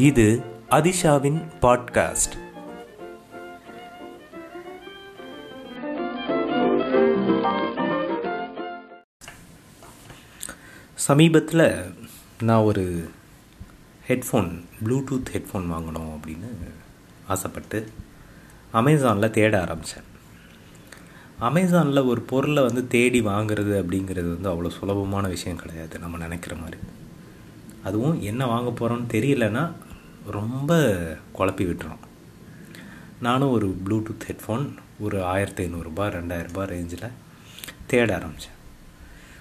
இது அதிஷாவின் பாட்காஸ்ட். சமீபத்தில் நான் ஒரு ஹெட்ஃபோன் ப்ளூடூத் ஹெட்ஃபோன் வாங்கணும் அப்படின்னு ஆசைப்பட்டு அமேசானில் தேட ஆரம்பித்தேன் அமேசானில் ஒரு பொருளை வந்து தேடி வாங்குறது அப்படிங்கிறது வந்து அவ்வளோ சுலபமான விஷயம் கிடையாது நம்ம நினைக்கிற மாதிரி. அதுவும் என்ன வாங்க போகிறோன்னு தெரியலன்னா ரொம்ப குழப்பி விட்டுரும். நானும் ஒரு ப்ளூடூத் ஹெட்ஃபோன் ஒரு ஆயிரத்தி ஐநூறுரூபா ரெண்டாயிரரூபா ரேஞ்சில் தேட ஆரம்பித்தேன்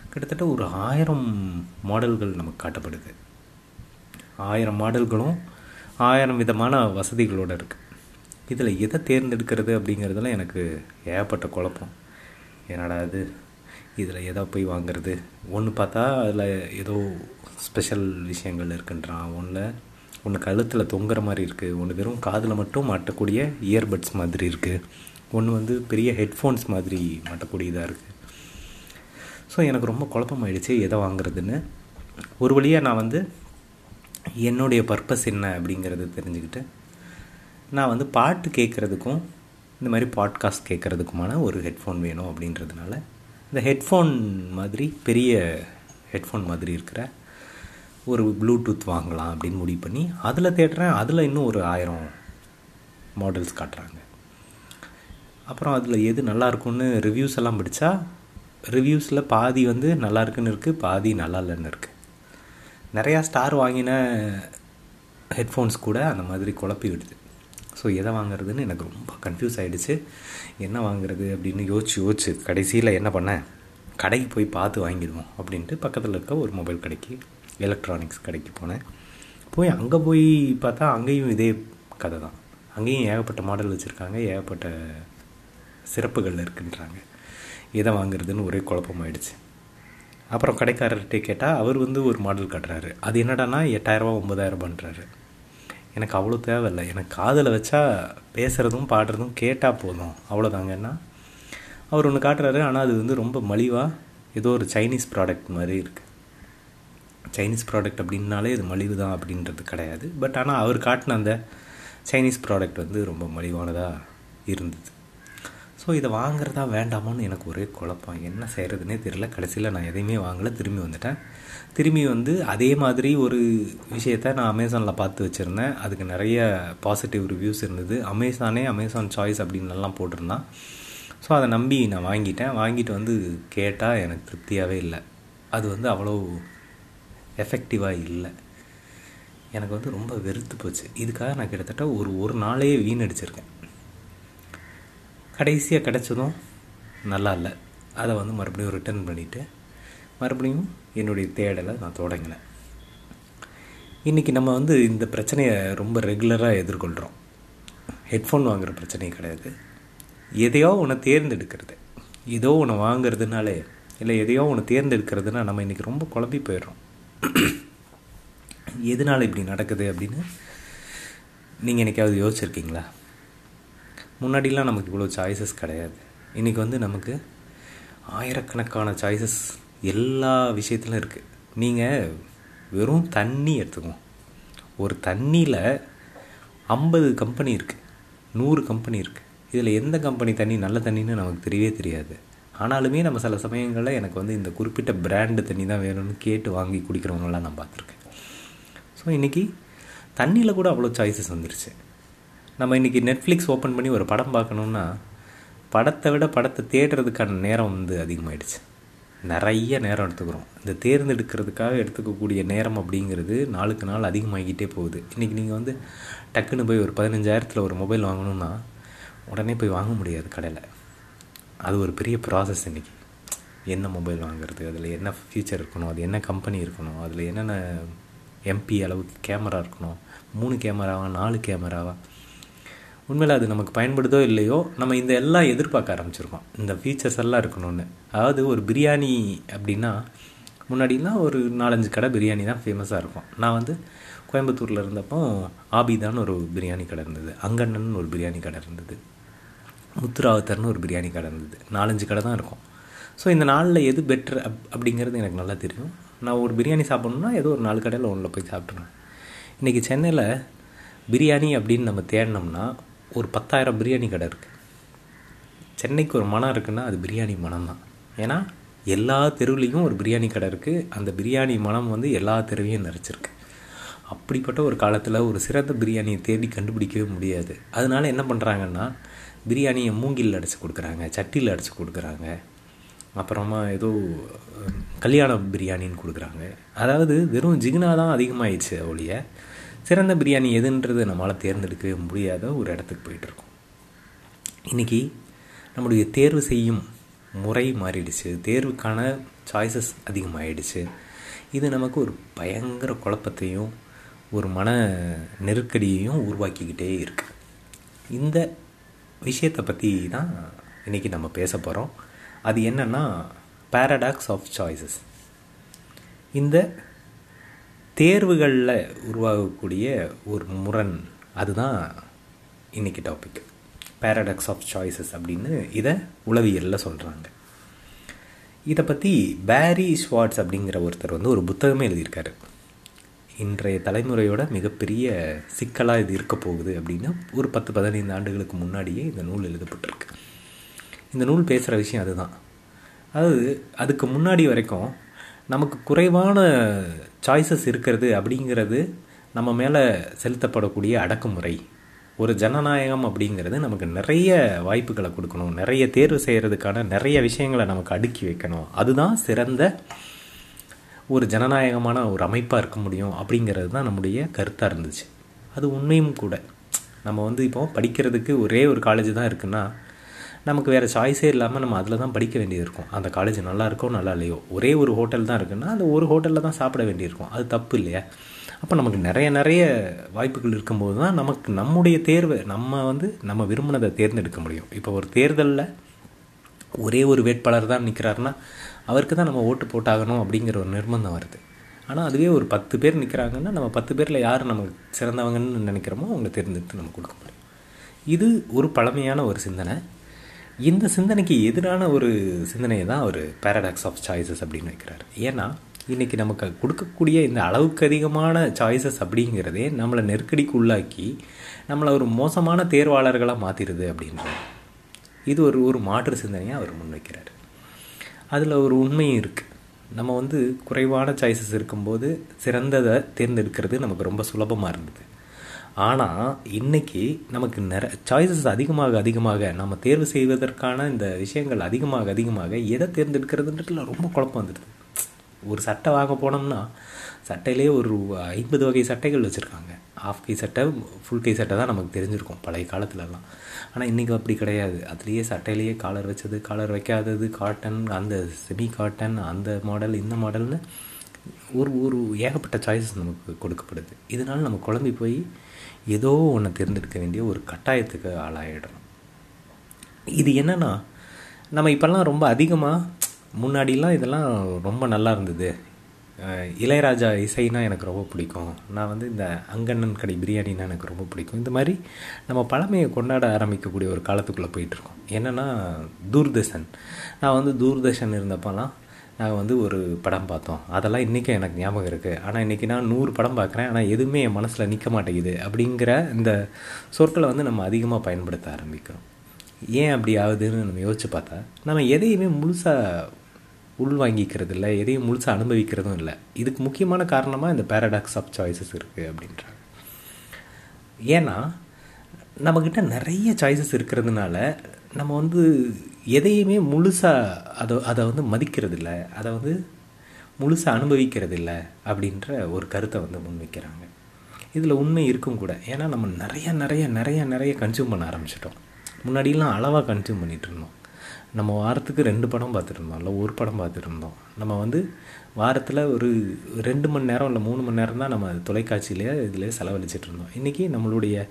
கிட்டத்தட்ட ஒரு ஆயிரம் மாடல்கள் நமக்கு காட்டப்படுது. ஆயிரம் மாடல்களும் ஆயிரம் விதமான வசதிகளோடு இருக்குது இதில் எதை தேர்ந்தெடுக்கிறது அப்படிங்கிறதுல எனக்கு ஏகப்பட்ட குழப்பம். என்னடா இது? இதில் எதை போய் வாங்குறது? ஒன்று பார்த்தா அதில் ஏதோ ஸ்பெஷல் விஷயங்கள் இருக்குன்றான். ஒன்றில் ஒன்று கழுத்தில் தொங்குற மாதிரி இருக்குது ஒன்று வெறும் காதில் மட்டும் மாட்டக்கூடிய இயர்பட்ஸ் மாதிரி இருக்குது ஒன்று வந்து பெரிய ஹெட்ஃபோன்ஸ் மாதிரி மாட்டக்கூடியதாக இருக்குது ஸோ எனக்கு ரொம்ப குழப்பமாயிடுச்சு எதை வாங்குறதுன்னு. ஒரு வழியாக நான் வந்து என்னுடைய பர்பஸ் என்ன அப்படிங்கிறது தெரிஞ்சுக்கிட்டு நான் வந்து பாட்டு கேட்குறதுக்கும் இந்த மாதிரி பாட்காஸ்ட் கேட்குறதுக்குமான ஒரு ஹெட்ஃபோன் வேணும் அப்படின்றதுனால இந்த ஹெட்ஃபோன் மாதிரி பெரிய ஹெட்ஃபோன் மாதிரி இருக்கிற ஒரு ப்ளூடூத் வாங்கலாம் அப்படின்னு முடிவு பண்ணி அதில் தேடுறேன். அதில் இன்னும் ஒரு ஆயிரம் மாடல்ஸ் காட்டுறாங்க. அப்புறம் அதில் எது நல்லா இருக்கும்னு ரிவ்யூஸ் எல்லாம் படித்தா ரிவ்யூஸில் பாதி வந்து நல்லா இருக்குன்னு இருக்குது பாதி நல்லா இல்லைன்னு இருக்குது நிறையா ஸ்டார் வாங்கின ஹெட்ஃபோன்ஸ் கூட அந்த மாதிரி குழப்பி விடுது. ஸோ எதை வாங்குறதுன்னு எனக்கு ரொம்ப கன்ஃபியூஸ் ஆகிடுச்சு என்ன வாங்குறது அப்படின்னு யோசிச்சு யோசிச்சு கடைசியில் என்ன பண்ணேன்? கடைக்கு போய் பார்த்து வாங்கிடுவோம் அப்படின்ட்டு பக்கத்தில் இருக்க ஒரு மொபைல் கடைக்கு எலக்ட்ரானிக்ஸ் கடைக்கு போனேன். போய் அங்கே போய் பார்த்தா அங்கேயும் இதே கதை தான். அங்கேயும் ஏகப்பட்ட மாடல் வச்சுருக்காங்க ஏகப்பட்ட சிறப்புகள் இருக்குன்றாங்க. எதை வாங்குறதுன்னு ஒரே குழப்பமாயிடுச்சு. அப்புறம் கடைக்காரர்கிட்ட கேட்டால் அவர் வந்து ஒரு மாடல் காட்டுறாரு. அது என்னடானா எட்டாயிரரூபா ஒம்பதாயிரரூபான்றாரு எனக்கு அவ்வளோ தேவையில்லை. எனக்கு காதில் வச்சா பேசுகிறதும் பாடுறதும் கேட்டால் போதும். அவ்வளோதாங்கன்னா அவர் ஒன்று காட்டுறாரு ஆனால் அது வந்து ரொம்ப மலிவாக ஏதோ ஒரு சைனீஸ் ப்ராடக்ட் மாதிரி இருக்குது சைனீஸ் ப்ராடக்ட் அப்படின்னாலே இது மலிவு தான் அப்படின்றது கிடையாது. பட் ஆனால் அவர் காட்டின அந்த சைனீஸ் ப்ராடக்ட் வந்து ரொம்ப மலிவானதாக இருந்தது. ஸோ இதை வாங்குறதா வேண்டாமான்னு எனக்கு ஒரே குழப்பம். என்ன செய்கிறதுனே தெரியல. கடைசியில் நான் எதையுமே வாங்கலை. திரும்பி வந்துட்டேன். திரும்பி வந்து அதே மாதிரி ஒரு விஷயத்த நான் அமேசானில் பார்த்து வச்சுருந்தேன். அதுக்கு நிறைய பாசிட்டிவ் ரிவ்யூஸ் இருந்தது. அமேசானே அமேசான் சாய்ஸ் அப்படின்லாம் போட்டிருந்தான். ஸோ அதை நம்பி நான் வாங்கிட்டேன். வாங்கிட்டு வந்து கேட்டால் எனக்கு திருப்தியாகவே இல்லை. அது வந்து அவ்வளோ எஃபெக்டிவாக இல்லை. எனக்கு வந்து ரொம்ப வெறுத்து போச்சு. இதுக்காக நான் கிட்டத்தட்ட ஒரு ஒரு நாளையே வீணடிச்சிருக்கேன். கடைசியாக கிடச்சதும் நல்லா இல்லை. அதை வந்து மறுபடியும் ரிட்டர்ன் பண்ணிவிட்டு மறுபடியும் என்னுடைய தேடலை நான் தொடங்கினேன். இன்றைக்கி நம்ம வந்து இந்த பிரச்சனையை ரொம்ப ரெகுலராக எதிர்கொள்கிறோம் ஹெட்ஃபோன் வாங்குகிற பிரச்சனையும் கிடையாது. எதையோ ஒன்று தேர்ந்தெடுக்கிறது. ஏதோ ஒன்று வாங்குறதுனாலே இல்லை எதையோ ஒன்று தேர்ந்தெடுக்கிறதுனா நம்ம இன்றைக்கி ரொம்ப குழம்பி போயிடுறோம். எதனால் இப்படி நடக்குது அப்படின்னு நீங்கள் என்றைக்காவது யோசிச்சிருக்கீங்களா? முன்னாடிலாம் நமக்கு இவ்வளோ சாய்ஸஸ் கிடையாது. இன்றைக்கி வந்து நமக்கு ஆயிரக்கணக்கான சாய்ஸஸ் எல்லா விஷயத்துலையும் இருக்குது நீங்கள் வெறும் தண்ணி எடுத்துக்குவோம் ஒரு தண்ணியில் ஐம்பது கம்பெனி இருக்குது நூறு கம்பெனி இருக்குது இதில் எந்த கம்பெனி தண்ணி நல்ல தண்ணின்னு நமக்கு தெரியவே தெரியாது. ஆனாலுமே நம்ம சில சமயங்களில் எனக்கு வந்து இந்த குறிப்பிட்ட பிராண்டு தண்ணி தான் வேணும்னு கேட்டு வாங்கி குடிக்கிறவங்களாம் நான் பார்த்துருக்கேன். ஸோ இன்றைக்கி தண்ணியில் கூட அவ்வளோ சாய்ஸஸ் வந்துருச்சு. நம்ம இன்றைக்கி நெட்ஃப்ளிக்ஸ் ஓப்பன் பண்ணி ஒரு படம் பார்க்கணுன்னா படத்தை விட படத்தை தேடுறதுக்கான நேரம் வந்து அதிகமாகிடுச்சு நிறைய நேரம் எடுத்துக்கிறோம். இந்த தேர்ந்தெடுக்கிறதுக்காக எடுத்துக்கக்கூடிய நேரம் அப்படிங்கிறது நாளுக்கு நாள் அதிகமாகிக்கிட்டே போகுது. இன்றைக்கி நீங்கள் வந்து டக்குன்னு போய் ஒரு பதினஞ்சாயிரத்தில் ஒரு மொபைல் வாங்கணுன்னா உடனே போய் வாங்க முடியாது கடையில். அது ஒரு பெரிய ப்ராசஸ் இன்றைக்கி என்ன மொபைல் வாங்குறது? அதில் என்ன ஃபியூச்சர் இருக்கணும்? அது என்ன கம்பெனி இருக்கணும்? அதில் என்னென்ன எம்பி அளவுக்கு கேமரா இருக்கணும்? மூணு கேமராவா நாலு கேமராவா உண்மையில் அது நமக்கு பயன்படுதோ இல்லையோ நம்ம இந்த எல்லாம் எதிர்பார்க்க ஆரம்பிச்சிருக்கோம். இந்த ஃபீச்சர்ஸ் எல்லாம் இருக்கணும்னு. அதாவது ஒரு பிரியாணி அப்படின்னா முன்னாடிலாம் ஒரு நாலஞ்சு கடை பிரியாணி தான் ஃபேமஸாக இருக்கும். நான் வந்து கோயம்புத்தூரில் இருந்தப்போ ஆபிதான்னு ஒரு பிரியாணி கடை இருந்தது. அங்கண்ணன் ஒரு பிரியாணி கடை இருந்தது. முத்துராவத்தர்னு ஒரு பிரியாணி கடை இருந்தது. நாலஞ்சு கடை தான் இருக்கும். ஸோ இந்த நாளில் எது பெட்ரு அப் அப்படிங்கிறது எனக்கு நல்லா தெரியும். நான் ஒரு பிரியாணி சாப்பிட்ணுன்னா ஏதோ ஒரு நாலு கடையில் ஒன்றில் போய் சாப்பிட்ருவேன் இன்றைக்கி சென்னையில் பிரியாணி அப்படின்னு நம்ம தேடினோம்னா ஒரு பத்தாயிரம் பிரியாணி கடை இருக்குது சென்னைக்கு ஒரு மனம் இருக்குன்னா அது பிரியாணி மனம் தான். ஏன்னா எல்லா தெருவுலேயும் ஒரு பிரியாணி கடை இருக்குது அந்த பிரியாணி மனம் வந்து எல்லா தெருவையும் நிறைச்சிருக்கு. அப்படிப்பட்ட ஒரு காலத்தில் ஒரு சிறந்த பிரியாணியை தேடி கண்டுபிடிக்கவே முடியாது. அதனால என்ன பண்ணுறாங்கன்னா பிரியாணியை மூங்கில் அடித்து கொடுக்குறாங்க சட்டியில் அடித்து கொடுக்குறாங்க. அப்புறமா ஏதோ கல்யாண பிரியாணின்னு கொடுக்குறாங்க. அதாவது வெறும் ஜிகினா தான் அதிகமாகிடுச்சு ஒழிய சிறந்த பிரியாணி எதுன்றது நம்மளால் தேர்ந்தெடுக்கவே முடியாத ஒரு இடத்துக்கு போயிட்டுருக்கோம் இன்றைக்கி நம்முடைய தேர்வு செய்யும் முறை மாறிடுச்சு. தேர்வுக்கான சாய்ஸஸ் அதிகமாகிடுச்சு இது நமக்கு ஒரு பயங்கர குழப்பத்தையும் ஒரு மன நெருக்கடியையும் உருவாக்கிக்கிட்டே இருக்குது இந்த விஷயத்தை பற்றி தான் இன்றைக்கி நம்ம பேச போகிறோம் அது என்னென்னா பேரடாக்ஸ் ஆஃப் சாய்ஸஸ் இந்த தேர்வுகளில் உருவாகக்கூடிய ஒரு முரண் அதுதான் இன்றைக்கி டாபிக் பேரடாக்ஸ் ஆஃப் சாய்ஸஸ் அப்படின்னு இதை உளவியலில் சொல்கிறாங்க இதை பற்றி பேரி ஸ்வாட்ஸ் அப்படிங்கிற ஒருத்தர் வந்து ஒரு புத்தகமே எழுதியிருக்காரு. இன்றைய தலைமுறையோட மிகப்பெரிய சிக்கலாக இது இருக்க போகுது அப்படின்னா ஒரு பத்து பதினைந்து ஆண்டுகளுக்கு முன்னாடியே இந்த நூல் எழுதப்பட்டிருக்கு. இந்த நூல் பேசுகிற விஷயம் அதுதான். அதாவது அதுக்கு முன்னாடி வரைக்கும் நமக்கு குறைவான சாய்ஸஸ் இருக்கிறது அப்படிங்கிறது நம்ம மேலே செலுத்தப்படக்கூடிய அடக்குமுறை. ஒரு ஜனநாயகம் அப்படிங்கிறது நமக்கு நிறைய வாய்ப்புகளை கொடுக்கணும். நிறைய தேர்வு செய்கிறதுக்கான நிறைய விஷயங்களை நமக்கு அடுக்கி வைக்கணும். அதுதான் சிறந்த ஒரு ஜனநாயகமான ஒரு அமைப்பாக இருக்க முடியும் அப்படிங்கிறது தான் நம்முடைய கருத்தாக இருந்துச்சு. அது உண்மையும் கூட. நம்ம வந்து இப்போ படிக்கிறதுக்கு ஒரே ஒரு காலேஜ் தான் இருக்குன்னா நமக்கு வேறு சாய்ஸே இல்லாமல் நம்ம அதில் தான் படிக்க வேண்டியது இருக்கும். அந்த காலேஜ் நல்லா இருக்கோ நல்லா இல்லையோ. ஒரே ஒரு ஹோட்டல் தான் இருக்குன்னா அந்த ஒரு ஹோட்டலில் தான் சாப்பிட வேண்டியிருக்கும் அது தப்பு இல்லையா? அப்போ நமக்கு நிறைய நிறைய வாய்ப்புகள் இருக்கும்போது தான் நமக்கு நம்முடைய தேர்வை நம்ம வந்து நம்ம விரும்பினதை தேர்ந்தெடுக்க முடியும். இப்போ ஒரு தேர்தலில் ஒரே ஒரு வேட்பாளர் தான் நிற்கிறாருன்னா அவருக்கு தான் நம்ம ஓட்டு போட்டாகணும் அப்படிங்கிற ஒரு நிர்பந்தம் வருது. ஆனால் அதுவே ஒரு பத்து பேர் நிற்கிறாங்கன்னா நம்ம பத்து பேரில் யார் நமக்கு சிறந்தவங்கன்னு நினைக்கிறோமோ அவங்களை தேர்ந்தெடுத்து நம்ம கொடுக்க முடியும். இது ஒரு பழமையான ஒரு சிந்தனை. இந்த சிந்தனைக்கு எதிரான ஒரு சிந்தனையை தான் ஒரு பேரடாக்ஸ் ஆஃப் சாய்ஸஸ் அப்படின்னு வைக்கிறார். ஏன்னா இன்றைக்கி நமக்கு கொடுக்கக்கூடிய இந்த அளவுக்கு அதிகமான சாய்ஸஸ் அப்படிங்கிறதே நம்மளை நெருக்கடிக்கு உள்ளாக்கி நம்மளை ஒரு மோசமான தேர்வாளர்களாக மாற்றிடுது அப்படின்றது. இது ஒரு ஒரு மாற்று சிந்தனையாக அவர் முன்வைக்கிறார். அதில் ஒரு உண்மையும் இருக்குது நம்ம வந்து குறைவான சாய்ஸஸ் இருக்கும்போது சிறந்ததை தேர்ந்தெடுக்கிறது நமக்கு ரொம்ப சுலபமாக இருந்தது. ஆனால் இன்றைக்கி நமக்கு நிறைய சாய்ஸஸ் அதிகமாக அதிகமாக நம்ம தேர்வு செய்வதற்கான இந்த விஷயங்கள் அதிகமாக அதிகமாக எதை தேர்ந்தெடுக்கிறதுன்றதுல ரொம்ப குழப்பம் வந்துடுது. ஒரு சட்டை வாங்க போனோம்னா சட்டையிலே ஒரு ஐம்பது வகை சட்டைகள் வச்சுருக்காங்க. ஆஃப் கை சட்டை ஃபுல் கை சட்டை தான் நமக்கு தெரிஞ்சிருக்கும் பழைய காலத்துலலாம். ஆனால் இன்றைக்கி அப்படி கிடையாது. அதுலேயே சட்டையிலேயே காலர் வச்சது காலர் வைக்காதது காட்டன் அந்த செமி காட்டன் அந்த மாடல் இந்த மாடல்னு ஒரு ஒரு ஏகப்பட்ட சாய்ஸஸ் நமக்கு கொடுக்கப்படுது. இதனால் நம்ம குழம்பி போய் ஏதோ ஒன்று தேர்ந்தெடுக்க வேண்டிய ஒரு கட்டாயத்துக்கு ஆளாயிடணும் இது என்னென்னா நம்ம இப்போல்லாம் ரொம்ப அதிகமாக முன்னாடிலாம் இதெல்லாம் ரொம்ப நல்லா இருந்தது. இளையராஜா இசைனா எனக்கு ரொம்ப பிடிக்கும். நான் வந்து இந்த அங்கண்ணன் கடை பிரியாணினா எனக்கு ரொம்ப பிடிக்கும். இந்த மாதிரி நம்ம பழமையை கொண்டாட ஆரம்பிக்கக்கூடிய ஒரு காலத்துக்குள்ளே போயிட்டுருக்கோம். என்னென்னா தூர்தர்ஷன். நான் வந்து தூர்தர்ஷன் இருந்தப்போலாம் நாங்கள் வந்து ஒரு படம் பார்த்தோம். அதெல்லாம் இன்றைக்கும் எனக்கு ஞாபகம் இருக்குது ஆனால் இன்றைக்கி நான் நூறு படம் பார்க்குறேன். ஆனால் எதுவுமே என் மனசில் நிற்க மாட்டேங்குது அப்படிங்கிற இந்த சொற்களை வந்து நம்ம அதிகமாக பயன்படுத்த ஆரம்பிக்கிறோம். ஏன் அப்படி ஆகுதுன்னு நம்ம யோசிச்சு பார்த்தா நம்ம எதையுமே முழுசாக உள்வாங்கிக்கிறது இல்லை எதையும் முழுசாக அனுபவிக்கிறதும் இல்லை. இதுக்கு முக்கியமான காரணமாக இந்த பேரடாக்ஸ் ஆஃப் சாய்ஸஸ் இருக்குது அப்படின்றாங்க. ஏன்னா நம்மக்கிட்ட நிறைய சாய்ஸஸ் இருக்கிறதுனால நம்ம வந்து எதையுமே முழுசாக அதை அதை வந்து மதிக்கிறது இல்லை அதை வந்து முழுசாக அனுபவிக்கிறது இல்லை அப்படின்ற ஒரு கருத்தை வந்து முன்வைக்கிறாங்க. இதில் உண்மை இருக்கும் கூட. ஏன்னா நம்ம நிறைய நிறைய நிறைய நிறைய கன்சியூம் பண்ண ஆரம்பிச்சிட்டோம். முன்னாடிலாம் அளவாக கன்சியூம் பண்ணிகிட்டு இருந்தோம். நம்ம வாரத்துக்கு ரெண்டு படம் பார்த்துருந்தோம். இல்லை ஒரு படம் பார்த்துருந்தோம். நம்ம வந்து வாரத்தில் ஒரு ரெண்டு மணி நேரம் இல்லை மூணு மணி நேரம் தான் நம்ம தொலைக்காட்சியிலே இதில் செலவழிச்சிட்டு இருந்தோம். இன்றைக்கி நம்மளுடைய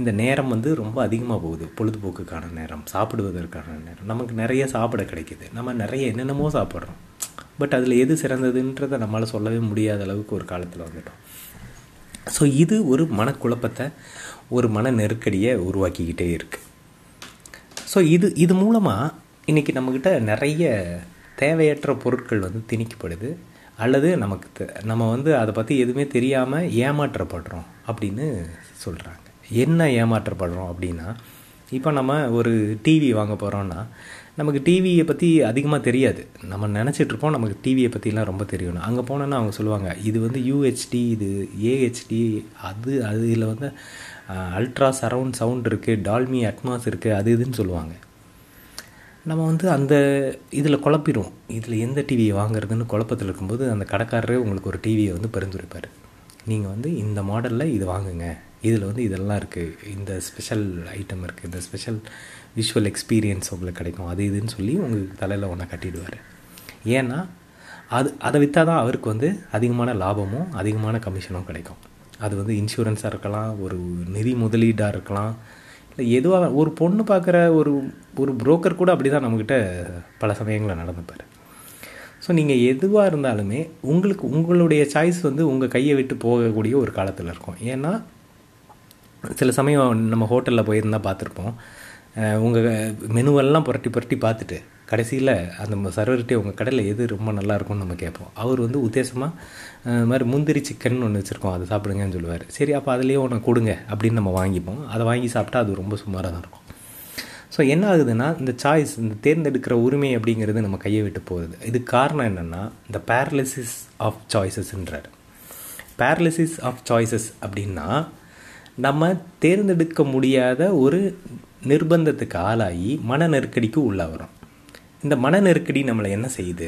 இந்த நேரம் வந்து ரொம்ப அதிகமாக போகுது. பொழுதுபோக்குக்கான நேரம் சாப்பிடுவதற்கான நேரம். நமக்கு நிறைய சாப்பிட கிடைக்கிது. நம்ம நிறைய என்னென்னமோ சாப்பிட்றோம். பட் அதில் எது சிறந்ததுன்றதை நம்மளால் சொல்லவே முடியாத அளவுக்கு ஒரு காலத்தில் வந்துட்டோம். ஸோ இது ஒரு மனக்குழப்பத்தை ஒரு மன நெருக்கடியை உருவாக்கிக்கிட்டே இருக்குது ஸோ இது இது மூலமாக இன்றைக்கி நம்மக்கிட்ட நிறைய தேவையற்ற பொருட்கள் வந்து திணிக்கப்படுது. அல்லது நமக்கு நம்ம வந்து அதை பற்றி எதுவுமே தெரியாமல் ஏமாற்றப்படுறோம் அப்படின்னு சொல்கிறாங்க என்ன ஏமாற்றப்படுறோம் அப்படின்னா இப்போ நம்ம ஒரு டிவி வாங்க போகிறோன்னா நமக்கு டிவியை பற்றி அதிகமாக தெரியாது. நம்ம நினச்சிட்ருப்போம் நமக்கு டிவியை பற்றிலாம் ரொம்ப தெரியணும் அங்கே போனோன்னா அவங்க சொல்லுவாங்க இது வந்து யூஹெச்டி இது ஏஹெச்டி அது அதில் வந்து அல்ட்ரா சரவுண்ட் சவுண்ட் இருக்குது டால்மி அட்மாஸ் இருக்குது அது இதுன்னு சொல்லுவாங்க. நம்ம வந்து அந்த இதில் குழப்பிடுவோம். இதில் எந்த டிவியை வாங்குறதுன்னு குழப்பத்தில் இருக்கும்போது அந்த கடைக்காரரே உங்களுக்கு ஒரு டிவியை வந்து பரிந்துரைப்பார். நீங்கள் வந்து இந்த மாடலில் இது வாங்குங்க. இதில் வந்து இதெல்லாம் இருக்குது இந்த ஸ்பெஷல் ஐட்டம் இருக்குது இந்த ஸ்பெஷல் விஷுவல் எக்ஸ்பீரியன்ஸ் உங்களுக்கு கிடைக்கும். அது இதுன்னு சொல்லி உங்களுக்கு தலையில் ஒன்றை கட்டிடுவார். ஏன்னா அது அதை விற்றா தான் அவருக்கு வந்து அதிகமான லாபமும் அதிகமான கமிஷனும் கிடைக்கும். அது வந்து இன்சூரன்ஸாக இருக்கலாம் ஒரு நிதி முதலீடாக இருக்கலாம் இல்லை எதுவாக ஒரு பொண்ணு பார்க்குற ஒரு ஒரு புரோக்கர் கூட அப்படி தான் நம்மக்கிட்ட பல சமயங்களில் நடந்துப்பார். ஸோ நீங்கள் எதுவாக இருந்தாலுமே உங்களுக்கு உங்களுடைய சாய்ஸ் வந்து உங்கள் கையை விட்டு போகக்கூடிய ஒரு காலத்தில் இருக்கும். ஏன்னா சில சமயம் நம்ம ஹோட்டலில் போயிருந்தால் பார்த்துருப்போம். உங்கள் மெனுவெல்லாம் புரட்டி புரட்டி பார்த்துட்டு கடைசியில் அந்த சர்வர்கிட்டே உங்கள் கடையில் எது ரொம்ப நல்லா இருக்கும்னு நம்ம கேட்போம். அவர் வந்து உத்தேசமாக மாதிரி முந்திரி சிக்கன் ஒன்று வச்சுருக்கோம் அதை சாப்பிடுங்கன்னு சொல்லுவார். சரி அப்போ அதுலேயே ஒன்று கொடுங்க அப்படின்னு நம்ம வாங்கிப்போம். அதை வாங்கி சாப்பிட்டா அது ரொம்ப சுமாராக தான் இருக்கும். ஸோ என்ன ஆகுதுன்னா இந்த சாய்ஸ் இந்த தேர்ந்தெடுக்கிற உரிமை அப்படிங்கிறது நம்ம கையை விட்டு போகுது. இதுக்கு காரணம் என்னென்னா இந்த பேரலிசிஸ் ஆஃப் சாய்ஸஸ்ன்றார் பேரலிசிஸ் ஆஃப் சாய்ஸஸ் அப்படின்னா நம்ம தேர்ந்தெடுக்க முடியாத ஒரு நிர்பந்தத்துக்கு ஆளாகி மன நெருக்கடிக்கு உள்ளாகிறோம். இந்த மன நெருக்கடி நம்மளை என்ன செய்யுது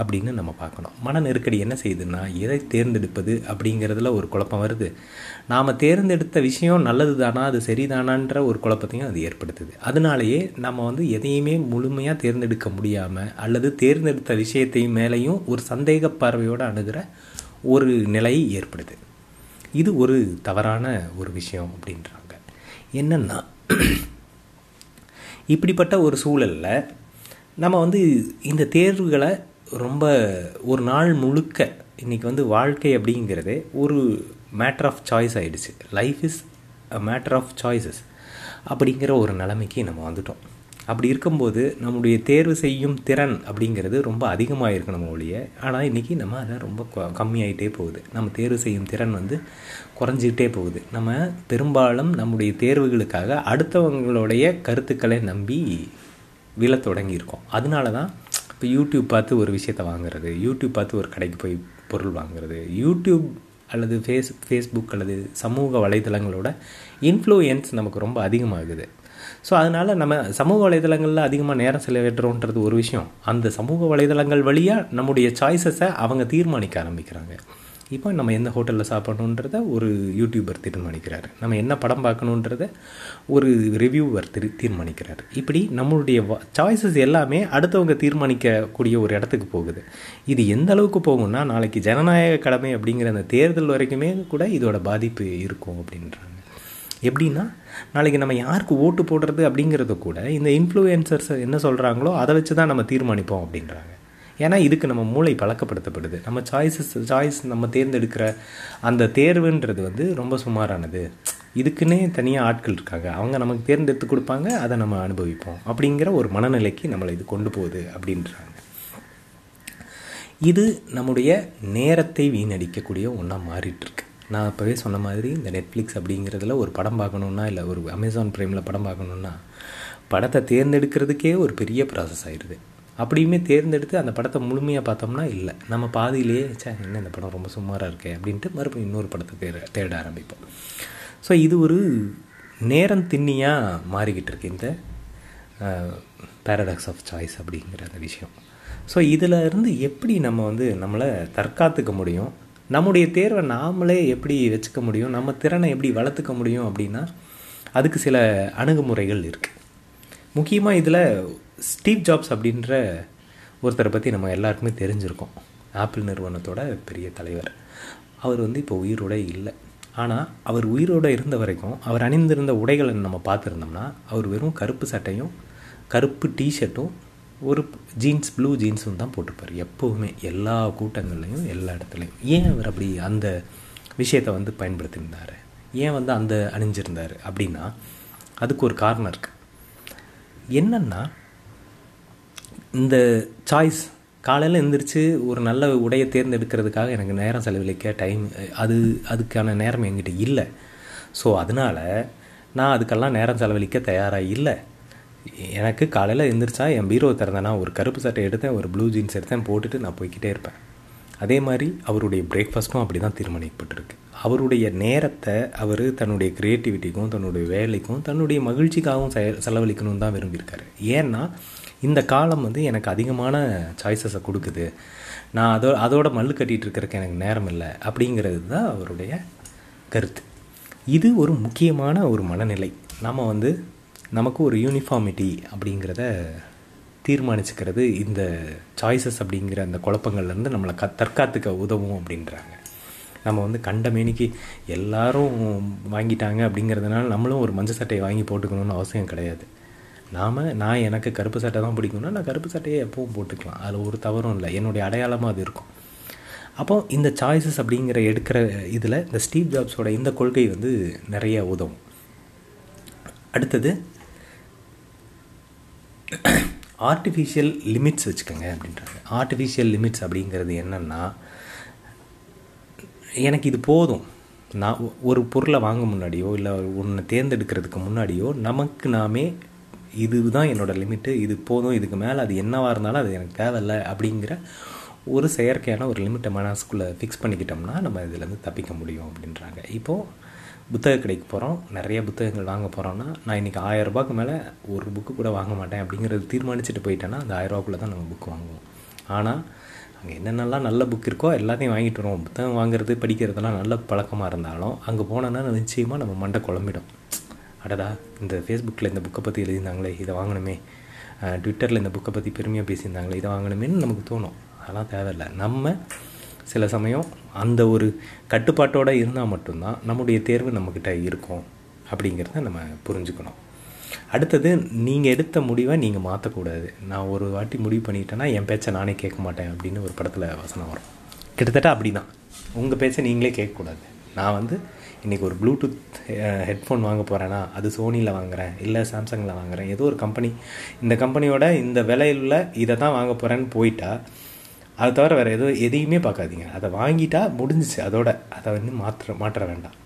அப்படின்னு நம்ம பார்க்கணும். மன நெருக்கடி என்ன செய்யுதுன்னா எதை தேர்ந்தெடுப்பது அப்படிங்கிறதுல ஒரு குழப்பம் வருது. நாம் தேர்ந்தெடுத்த விஷயம் நல்லது தானா அது சரிதானான்ற ஒரு குழப்பத்தையும் அது ஏற்படுத்துது. அதனாலேயே நம்ம வந்து எதையுமே முழுமையாக தேர்ந்தெடுக்க முடியாமல் அல்லது தேர்ந்தெடுத்த விஷயத்தையும் மேலேயும் ஒரு சந்தேக பார்வையோடு அணுகிற ஒரு நிலை ஏற்படுது. இது ஒரு தவறான ஒரு விஷயம் அப்படின்றாங்க. என்னென்னா இப்படிப்பட்ட ஒரு சூழலில் நம்ம வந்து இந்த தேர்வுகளை ரொம்ப ஒரு நாள் முழுக்க இன்றைக்கி வந்து வாழ்க்கை அப்படிங்கிறதே ஒரு மேட்ரு ஆஃப் சாய்ஸ் ஆகிடுச்சு life is a matter of choices அப்படிங்கிற ஒரு நிலைமைக்கு நம்ம வந்துட்டோம். அப்படி இருக்கும்போது நம்முடைய தேர்வு செய்யும் திறன் அப்படிங்கிறது ரொம்ப அதிகமாக இருக்கு நம்ம ஒழிய ஆனால் இன்றைக்கி நம்ம அதை ரொம்ப கம்மியாயிட்டே போகுது. நம்ம தேர்வு செய்யும் திறன் வந்து குறைஞ்சிக்கிட்டே போகுது. நம்ம பெரும்பாலும் நம்முடைய தேர்வுகளுக்காக அடுத்தவங்களுடைய கருத்துக்களை நம்பி விழ தொடங்கியிருக்கோம். அதனால தான் இப்போ யூடியூப் பார்த்து ஒரு விஷயத்தை வாங்குறது யூடியூப் பார்த்து ஒரு கடைக்கு போய் பொருள் வாங்குறது யூடியூப் அல்லது ஃபேஸ் ஃபேஸ்புக் அல்லது சமூக வலைதளங்களோட இன்ஃப்ளூயன்ஸ் நமக்கு ரொம்ப அதிகமாகுது. ஸோ அதனால் நம்ம சமூக வலைதளங்களில் அதிகமாக நேரம் செலவிடுறோன்றது ஒரு விஷயம். அந்த சமூக வலைதளங்கள் வழியாக நம்முடைய சாய்ஸஸை அவங்க தீர்மானிக்க ஆரம்பிக்கிறாங்க. இப்போ நம்ம எந்த ஹோட்டலில் சாப்பிடணுன்றத ஒரு யூடியூபர் தீர்மானிக்கிறார். நம்ம என்ன படம் பார்க்கணுன்றத ஒரு ரிவ்யூவர் திரு தீர்மானிக்கிறார். இப்படி நம்மளுடைய சாய்ஸஸ் எல்லாமே அடுத்தவங்க தீர்மானிக்கக்கூடிய ஒரு இடத்துக்கு போகுது. இது எந்த அளவுக்கு போகும்னா நாளைக்கு ஜனநாயக கடமை அப்படிங்கிற அந்த தேர்தல் வரைக்குமே கூட இதோட பாதிப்பு இருக்கும் அப்படின்றாங்க. எப்படின்னா நாளைக்கு நம்ம யாருக்கு ஓட்டு போடுறது அப்படிங்கிறத கூட இந்த இன்ஃப்ளூயன்சர்ஸ் என்ன சொல்கிறாங்களோ அதை வச்சு தான் நம்ம தீர்மானிப்போம் அப்படின்றாங்க. ஏன்னா இதுக்கு நம்ம மூளை பழக்கப்படுத்தப்படுது. நம்ம சாய்ஸஸ் சாய்ஸ் நம்ம தேர்ந்தெடுக்கிற அந்த தேர்வுன்றது வந்து ரொம்ப சுமாரானது. இதுக்குன்னே தனியாக ஆட்கள் இருக்காங்க. அவங்க நமக்கு தேர்ந்தெடுத்து கொடுப்பாங்க அதை நம்ம அனுபவிப்போம். அப்படிங்கிற ஒரு மனநிலைக்கு நம்மளை இது கொண்டு போகுது அப்படின்றாங்க. இது நம்முடைய நேரத்தை வீணடிக்கக்கூடிய ஒன்றா மாறிட்டுருக்கு. நான் அப்போவே சொன்ன மாதிரி இந்த நெட்ஃப்ளிக்ஸ் அப்படிங்கிறதுல ஒரு படம் பார்க்கணுன்னா இல்லை ஒரு அமேசான் ப்ரைமில் படம் பார்க்கணுன்னா படத்தை தேர்ந்தெடுக்கிறதுக்கே ஒரு பெரிய ப்ராசஸ் ஆயிடுது. அப்படியுமே தேர்ந்தெடுத்து அந்த படத்தை முழுமையாக பார்த்தோம்னா இல்லை. நம்ம பாதியிலேயே சே என்ன இந்த படம் ரொம்ப சுமாராக இருக்கே? அப்படின்ட்டு மறுபடியும் இன்னொரு படத்தை தேட தேட ஆரம்பிப்போம். ஸோ இது ஒரு நேரம் திண்ணியாக மாறிக்கிட்டு இருக்கு இந்த பேரடாக்ஸ் ஆஃப் சாய்ஸ் அப்படிங்கிற அந்த விஷயம். ஸோ இதில் இருந்து எப்படி நம்ம வந்து நம்மளை தற்காத்துக்க முடியும்? நம்முடைய தேர்வை நாமளே எப்படி வச்சுக்க முடியும்? நம்ம திறனை எப்படி வளர்த்துக்க முடியும் அப்படின்னா அதுக்கு சில அணுகுமுறைகள் இருக்குது முக்கியமாக இதில் ஸ்டீவ் ஜாப்ஸ் அப்படின்ற ஒருத்தரை பற்றி நம்ம எல்லாருக்குமே தெரிஞ்சிருக்கோம். ஆப்பிள் நிறுவனத்தோட பெரிய தலைவர். அவர் வந்து இப்போ உயிரோட இல்லை. ஆனால் அவர் உயிரோடு இருந்த வரைக்கும் அவர் அணிந்திருந்த உடைகளை நம்ம பார்த்துருந்தோம்னா அவர் வெறும் கருப்பு சட்டையும் கருப்பு டிஷர்ட்டும் ஒரு ஜீன்ஸ் ப்ளூ ஜீன்ஸும் தான் போட்டிருப்பார். எப்போவுமே எல்லா கூட்டங்கள்லையும் எல்லா இடத்துலையும். ஏன் அவர் அப்படி அந்த விஷயத்தை வந்து பயன்படுத்தியிருந்தார்? ஏன் வந்து அந்த அணிஞ்சிருந்தார்? அப்படின்னா அதுக்கு ஒரு காரணம் இருக்குது என்னென்னா இந்த சாய்ஸ் காலையில் எழுந்திரிச்சு ஒரு நல்ல உடையை தேர்ந்தெடுக்கிறதுக்காக எனக்கு நேரம் செலவழிக்க டைம் அது அதுக்கான நேரம் என்கிட்ட இல்லை. ஸோ அதனால் நான் அதுக்கெல்லாம் நேரம் செலவழிக்க தயாராக இல்லை. எனக்கு காலையில் எழுந்திரிச்சா என் பீரோ திறந்தேன்னா ஒரு கருப்பு சட்டை எடுத்தேன் ஒரு ப்ளூ ஜீன்ஸ் எடுத்தேன் போட்டுட்டு நான் போய்கிட்டே இருப்பேன். அதே மாதிரி அவருடைய பிரேக்ஃபாஸ்ட்டும் அப்படி தான் தீர்மானிக்கப்பட்டிருக்கு. அவருடைய நேரத்தை அவர் தன்னுடைய க்ரியேட்டிவிட்டிக்கும் தன்னுடைய வேலைக்கும் தன்னுடைய மகிழ்ச்சிக்காகவும் செ செலவழிக்கணும்னு தான் விரும்பியிருக்காரு. ஏன்னா இந்த காலம் வந்து எனக்கு அதிகமான சாய்ஸஸை கொடுக்குது. நான் அதோ அதோட மல்லு கட்டிகிட்டு இருக்கிறதுக்கு எனக்கு நேரம் இல்லை அப்படிங்கிறது தான் அவருடைய கருத்து. இது ஒரு முக்கியமான ஒரு மனநிலை. நம்ம வந்து நமக்கு ஒரு யூனிஃபார்மிட்டி அப்படிங்கிறத தீர்மானிச்சுக்கிறது இந்த சாய்ஸஸ் அப்படிங்கிற அந்த குழப்பங்கள்லேருந்து நம்மளை க தற்காத்துக்க உதவும் அப்படின்றாங்க. நம்ம வந்து கண்ட மேனிக்கு எல்லாரும் வாங்கிட்டாங்க அப்படிங்கிறதுனால நம்மளும் ஒரு மஞ்சள் சட்டையை வாங்கி போட்டுக்கணும்னு அவசியம் கிடையாது. நாம் நான் எனக்கு கருப்பு சட்டை தான் பிடிக்கும்னா நான் கருப்பு சட்டையை எப்பவும் போட்டுக்கலாம். அதில் ஒரு தவறும் இல்லை. என்னுடைய அடையாளமாக அது இருக்கும். அப்போ இந்த சாய்ஸஸ் அப்படிங்கிற எடுக்கிற இதில் இந்த ஸ்டீவ் ஜாப்ஸோட இந்த கொள்கை வந்து நிறைய உதவும். அடுத்தது ஆர்டிஃபிஷியல் லிமிட்ஸ் வச்சுக்கோங்க அப்படின்றாங்க. ஆர்டிஃபிஷியல் லிமிட்ஸ் அப்படிங்கிறது என்னென்னா எனக்கு இது போதும். நான் ஒரு பொருளை வாங்க முன்னாடியோ இல்லை ஒன்று தேர்ந்தெடுக்கிறதுக்கு முன்னாடியோ நமக்கு நாமே இதுதான் என்னோடய லிமிட்டு இது போதும் இதுக்கு மேலே அது என்னவாக இருந்தாலும் அது எனக்கு தேவையில்லை அப்படிங்கிற ஒரு செயற்கையான ஒரு லிமிட்டை மனசுக்குள்ளே ஃபிக்ஸ் பண்ணிக்கிட்டோம்னா நம்ம இதுலேருந்து தப்பிக்க முடியும் அப்படின்றாங்க. இப்போது புத்தக கடைக்கு போகிறோம் நிறைய புத்தகங்கள் வாங்க போகிறோம்னா நான் இன்றைக்கி ஆயரரூபாக்கு மேலே ஒரு புக்கு கூட வாங்க மாட்டேன் அப்படிங்கிறது தீர்மானிச்சுட்டு போயிட்டேன்னா அந்த ஆயரூபாக்குள்ளே தான் நம்ம புக் வாங்குவோம். ஆனால் அங்கே என்னென்னலாம் நல்ல புக் இருக்கோ எல்லாத்தையும் வாங்கிட்டு வருவோம். புத்தகம் வாங்குறது படிக்கிறதெல்லாம் நல்ல பழக்கமாக இருந்தாலும் அங்கே போனோன்னா நிச்சயமாக நம்ம மண்டை குழம்பிடும். அடடா இந்த ஃபேஸ்புக்கில் இந்த புக்கை பற்றி எழுதியிருந்தாங்களே இதை வாங்கணுமே. ட்விட்டரில் இந்த புக்கை பற்றி பெருமையாக பேசியிருந்தாங்களே இதை வாங்கணுமேன்னு நமக்கு தோணும். அதெல்லாம் தேவையில்லை. நம்ம சில சமயம் அந்த ஒரு கட்டுப்பாட்டோடு இருந்தால் மட்டும்தான் நம்முடைய தேர்வு நம்மக்கிட்ட இருக்கும் அப்படிங்கிறத நம்ம புரிஞ்சுக்கணும். அடுத்தது நீங்கள் எடுத்த முடிவை நீங்கள் மாற்றக்கூடாது நான் ஒரு வாட்டி முடிவு பண்ணிட்டேன்னா என் பேச்சை நானே கேட்க மாட்டேன் அப்படின்னு ஒரு படத்தில் வசனம் வரும். கிட்டத்தட்ட அப்படி தான் உங்கள் பேச்சை நீங்களே கேட்கக்கூடாது. நான் வந்து இன்றைக்கி ஒரு ப்ளூடூத் ஹெட்ஃபோன் வாங்க போகிறேன்னா அது சோனியில் வாங்குகிறேன் இல்லை சாம்சங்கில் வாங்குகிறேன் ஏதோ ஒரு கம்பெனி இந்த கம்பெனியோட இந்த விலையில் இதை தான் வாங்க போகிறேன்னு போயிட்டா அதை தவிர வேறு எதுவும் எதையுமே பார்க்காதீங்க. அதை வாங்கிட்டா முடிஞ்சிச்சு அதோட. அதை வந்து மாற்ற மாற்ற வேண்டாம்.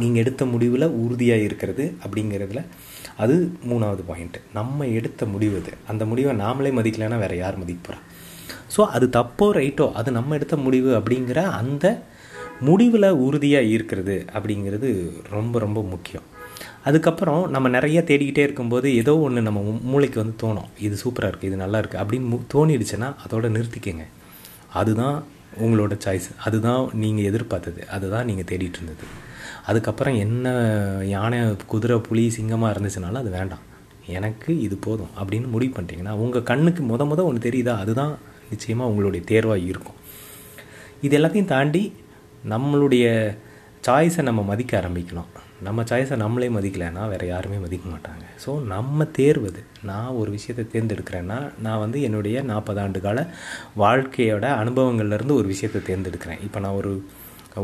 நீங்கள் எடுத்த முடிவில் உறுதியாக இருக்கிறது அப்படிங்கிறதுல அது மூணாவது பாயிண்ட்டு நம்ம எடுத்த முடிவு அது. அந்த முடிவை நாமளே மதிக்கலைன்னா வேறு யார் மதிக்க போகிறா ஸோ அது தப்போ ரைட்டோ அது நம்ம எடுத்த முடிவு அப்படிங்கிற அந்த முடிவில் உறுதியாக இருக்கிறது அப்படிங்கிறது ரொம்ப ரொம்ப முக்கியம். அதுக்கப்புறம் நம்ம நிறைய தேடிக்கிட்டே இருக்கும்போது ஏதோ ஒன்று நம்ம மூளைக்கு வந்து தோணும். இது சூப்பராக இருக்குது இது நல்லா இருக்குது அப்படின்னு தோணிடுச்சுன்னா அதோட நிறுத்திக்கங்க. அதுதான் உங்களோட சாய்ஸ் அதுதான் நீங்கள் எதிர்பார்த்தது. அதுதான் நீங்கள் தேடிட்டு இருந்தது. அதுக்கப்புறம் என்ன யானை குதிரை புலி சிங்கமாக இருந்துச்சுனாலும் அது வேண்டாம். எனக்கு இது போதும் அப்படின்னு முடிவு பண்ணிட்டீங்கன்னா உங்கள் கண்ணுக்கு முத முத ஒன்று தெரியுதா? அதுதான் நிச்சயமாக உங்களுடைய தேர்வாக இருக்கும். இது எல்லாத்தையும் தாண்டி நம்மளுடைய சாய்ஸை நம்ம மதிக்க ஆரம்பிக்கணும். நம்ம சாய்ஸை நம்மளே மதிக்கலைன்னா வேறு யாருமே மதிக்க மாட்டாங்க. ஸோ நம்ம தேர்வது நான் ஒரு விஷயத்தை தேர்ந்தெடுக்கிறேன்னா நான் வந்து என்னுடைய நாற்பது ஆண்டு கால வாழ்க்கையோட அனுபவங்கள்லேருந்து ஒரு விஷயத்தை தேர்ந்தெடுக்கிறேன். இப்போ நான் ஒரு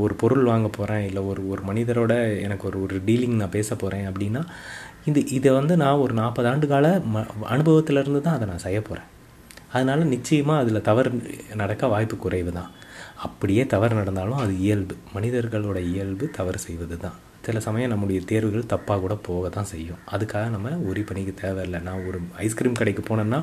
ஒரு பொருள் வாங்க போகிறேன் இல்லை ஒரு ஒரு மனிதரோட எனக்கு ஒரு ஒரு டீலிங் நான் பேச போகிறேன் அப்படின்னா இது இதை வந்து நான் ஒரு நாற்பது ஆண்டு கால ம அனுபவத்திலேருந்து தான் அதை நான் செய்ய போகிறேன் அதனால் நிச்சயமாக அதில் தவறு நடக்க வாய்ப்பு குறைவு தான் அப்படியே தவறு நடந்தாலும் அது இயல்பு. மனிதர்களோட இயல்பு தவறு செய்வது தான் சில சமயம் நம்முடைய தேர்வுகள் தப்பாக கூட போக தான் செய்யும். அதுக்காக நம்ம ஒரி பண்ணிக்க தேவையில்லை. நான் ஒரு ஐஸ்கிரீம் கடைக்கு போனேன்னா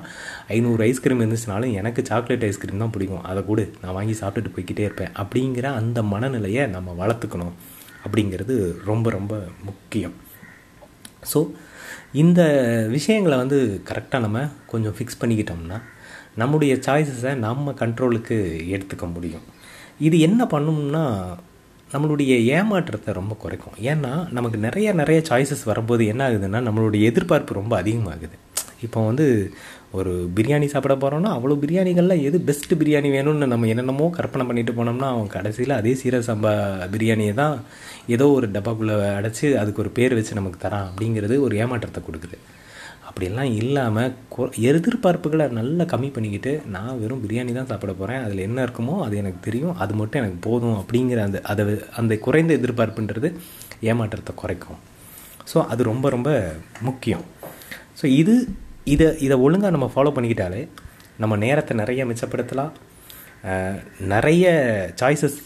ஐநூறு ஐஸ்கிரீம் இருந்துச்சுனாலும் எனக்கு சாக்லேட் ஐஸ்கிரீம் தான் பிடிக்கும். அதை கூட நான் வாங்கி சாப்பிட்டுட்டு போய்கிட்டே இருப்பேன். அப்படிங்கிற அந்த மனநிலையை நம்ம வளர்த்துக்கணும் அப்படிங்கிறது ரொம்ப ரொம்ப முக்கியம். ஸோ இந்த விஷயங்களை வந்து கரெக்டாக நம்ம கொஞ்சம் ஃபிக்ஸ் பண்ணிக்கிட்டோம்னா நம்முடைய சாய்ஸஸை நம்ம கண்ட்ரோலுக்கு எடுத்துக்க முடியும். இது என்ன பண்ணும்னா நம்மளுடைய ஏமாற்றத்தை ரொம்ப குறைக்கும். ஏன்னா நமக்கு நிறைய நிறைய சாய்ஸஸ் வரும்போது என்ன ஆகுதுன்னா நம்மளுடைய எதிர்பார்ப்பு ரொம்ப அதிகமாகுது. இப்போ வந்து ஒரு பிரியாணி சாப்பிட போகிறோம்னா அவ்வளோ பிரியாணிகளில் எது பெஸ்ட்டு பிரியாணி வேணும்னு நம்ம என்னென்னமோ கற்பனை பண்ணிட்டு போனோம்னா அவன் கடைசியில் அதே சீரக சம்பா பிரியாணியை தான் ஏதோ ஒரு டப்பாக்குள்ளே அடைச்சி அதுக்கு ஒரு பேர் வச்சு நமக்கு தரான் அப்படிங்கிறது ஒரு ஏமாற்றத்தை கொடுக்குது. அப்படிலாம் இல்லாமல் கொ எதிர்பார்ப்புகளை நல்லா கம்மி பண்ணிக்கிட்டு நான் வெறும் பிரியாணி தான் சாப்பிட போகிறேன் அதில் என்ன இருக்குமோ அது எனக்கு தெரியும் அது மட்டும் எனக்கு போதும் அப்படிங்கிற அந்த அதை அந்த குறைந்த எதிர்பார்ப்புன்றது ஏமாற்றத்தை குறைக்கும். ஸோ அது ரொம்ப ரொம்ப முக்கியம். ஸோ இது இதை இதை ஒழுங்காக நம்ம ஃபாலோ பண்ணிக்கிட்டாலே நம்ம நேரத்தை நிறைய மிச்சப்படுத்தலாம். நிறைய சாய்ஸஸ்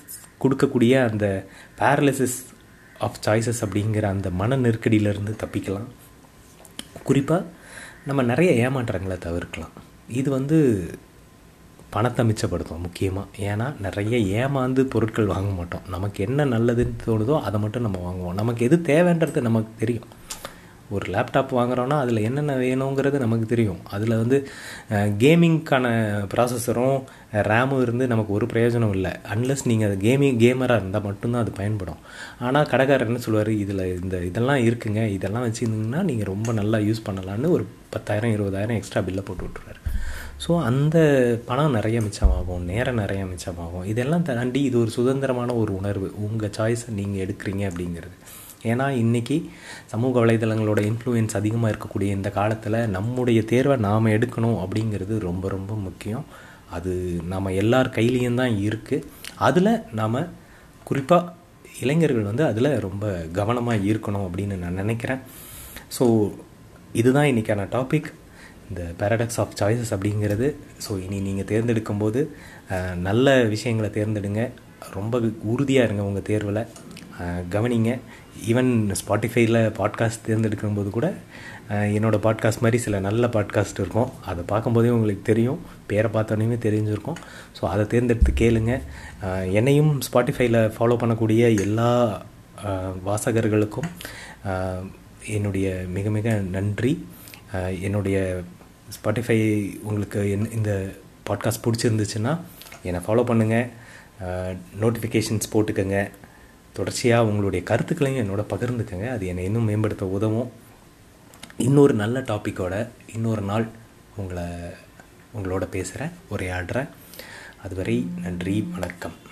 கொடுக்கக்கூடிய அந்த பேரலிசிஸ் ஆஃப் சாய்ஸஸ் அப்படிங்கிற அந்த மன நெருக்கடியிலேருந்து தப்பிக்கலாம். குறிப்பாக நம்ம நிறைய ஏமாற்றங்களை தவிர்க்கலாம். இது வந்து பணத்தை மிச்சப்படுத்தும் முக்கியமாக ஏன்னா நிறைய ஏமாந்து பொருட்கள் வாங்க மாட்டோம். நமக்கு என்ன நல்லதுன்னு தோணுதோ அதை மட்டும் நம்ம வாங்குவோம். நமக்கு எது தேவைன்றது நமக்கு தெரியும். ஒரு லேப்டாப் வாங்குகிறோன்னா அதில் என்னென்ன வேணுங்கிறது நமக்கு தெரியும். அதில் வந்து கேமிங்க்கான ப்ராசஸரும் ரேமும் இருந்து நமக்கு ஒரு பிரயோஜனம் இல்லை. அன்லஸ் நீங்கள் அது கேமிங் கேமராக இருந்தால் மட்டும்தான் அது பயன்படும். ஆனால் கடைக்காரர் என்ன சொல்லுவார்? இதில் இந்த இதெல்லாம் இருக்குங்க. இதெல்லாம் வச்சுருந்தீங்கன்னா நீங்கள் ரொம்ப நல்லா யூஸ் பண்ணலான்னு ஒரு பத்தாயிரம் இருபதாயிரம் எக்ஸ்ட்ரா பில்லை போட்டு விட்ருவாரு ஸோ அந்த பணம் நிறைய மிச்சமாகும். நேரம் நிறைய மிச்சமாகும். இதெல்லாம் தாண்டி இது ஒரு சுதந்திரமான ஒரு உணர்வு. உங்கள் சாய்ஸை நீங்கள் எடுக்கிறீங்க அப்படிங்கிறது. ஏன்னா இன்றைக்கி சமூக வலைதளங்களோட இன்ஃப்ளூயன்ஸ் அதிகமாக இருக்கக்கூடிய இந்த காலத்தில் நம்முடைய தேர்வை நாம் எடுக்கணும் அப்படிங்கிறது ரொம்ப ரொம்ப முக்கியம். அது நம்ம எல்லார் கையிலையும் தான் இருக்குது அதில் நாம் குறிப்பாக இளைஞர்கள் வந்து அதில் ரொம்ப கவனமாக இருக்கணும் அப்படின்னு நான் நினைக்கிறேன். ஸோ இதுதான் இன்றைக்கான டாபிக் இந்த பேரடாக்ஸ் ஆஃப் சாய்ஸஸ் அப்படிங்கிறது. ஸோ இனி நீங்கள் தேர்ந்தெடுக்கும்போது நல்ல விஷயங்களை தேர்ந்தெடுங்க. ரொம்ப உறுதியாக இருங்க உங்கள் தேர்வில். கவனிங்க. ஈவன் ஸ்பாட்டிஃபைல பாட்காஸ்ட் தேர்ந்தெடுக்கும்போது கூட என்னோடய பாட்காஸ்ட் மாதிரி சில நல்ல பாட்காஸ்ட் இருக்கும். அதை பார்க்கும்போதே உங்களுக்கு தெரியும். பேரை பார்த்தோன்னே தெரிஞ்சிருக்கும். ஸோ அதை தேர்ந்தெடுத்து கேளுங்க. என்னையும் ஸ்பாட்டிஃபைல ஃபாலோ பண்ணக்கூடிய எல்லா வாசகர்களுக்கும் என்னுடைய மிக மிக நன்றி. என்னுடைய ஸ்பாட்டிஃபை உங்களுக்கு என் இந்த பாட்காஸ்ட் பிடிச்சிருந்துச்சுன்னா என்னை ஃபாலோ பண்ணுங்கள் நோட்டிஃபிகேஷன்ஸ் போட்டுக்கோங்க. தொடர்ச்சியாக உங்களுடைய கருத்துக்களையும் என்னோட பகிர்ந்துக்கங்க. அது என்னை இன்னும் மேம்படுத்த உதவும். இன்னொரு நல்ல டாப்பிக்கோட இன்னொரு நாள் உங்களை உங்களோட பேசுகிறேன் உரையாடுறேன். அதுவரை நன்றி வணக்கம்.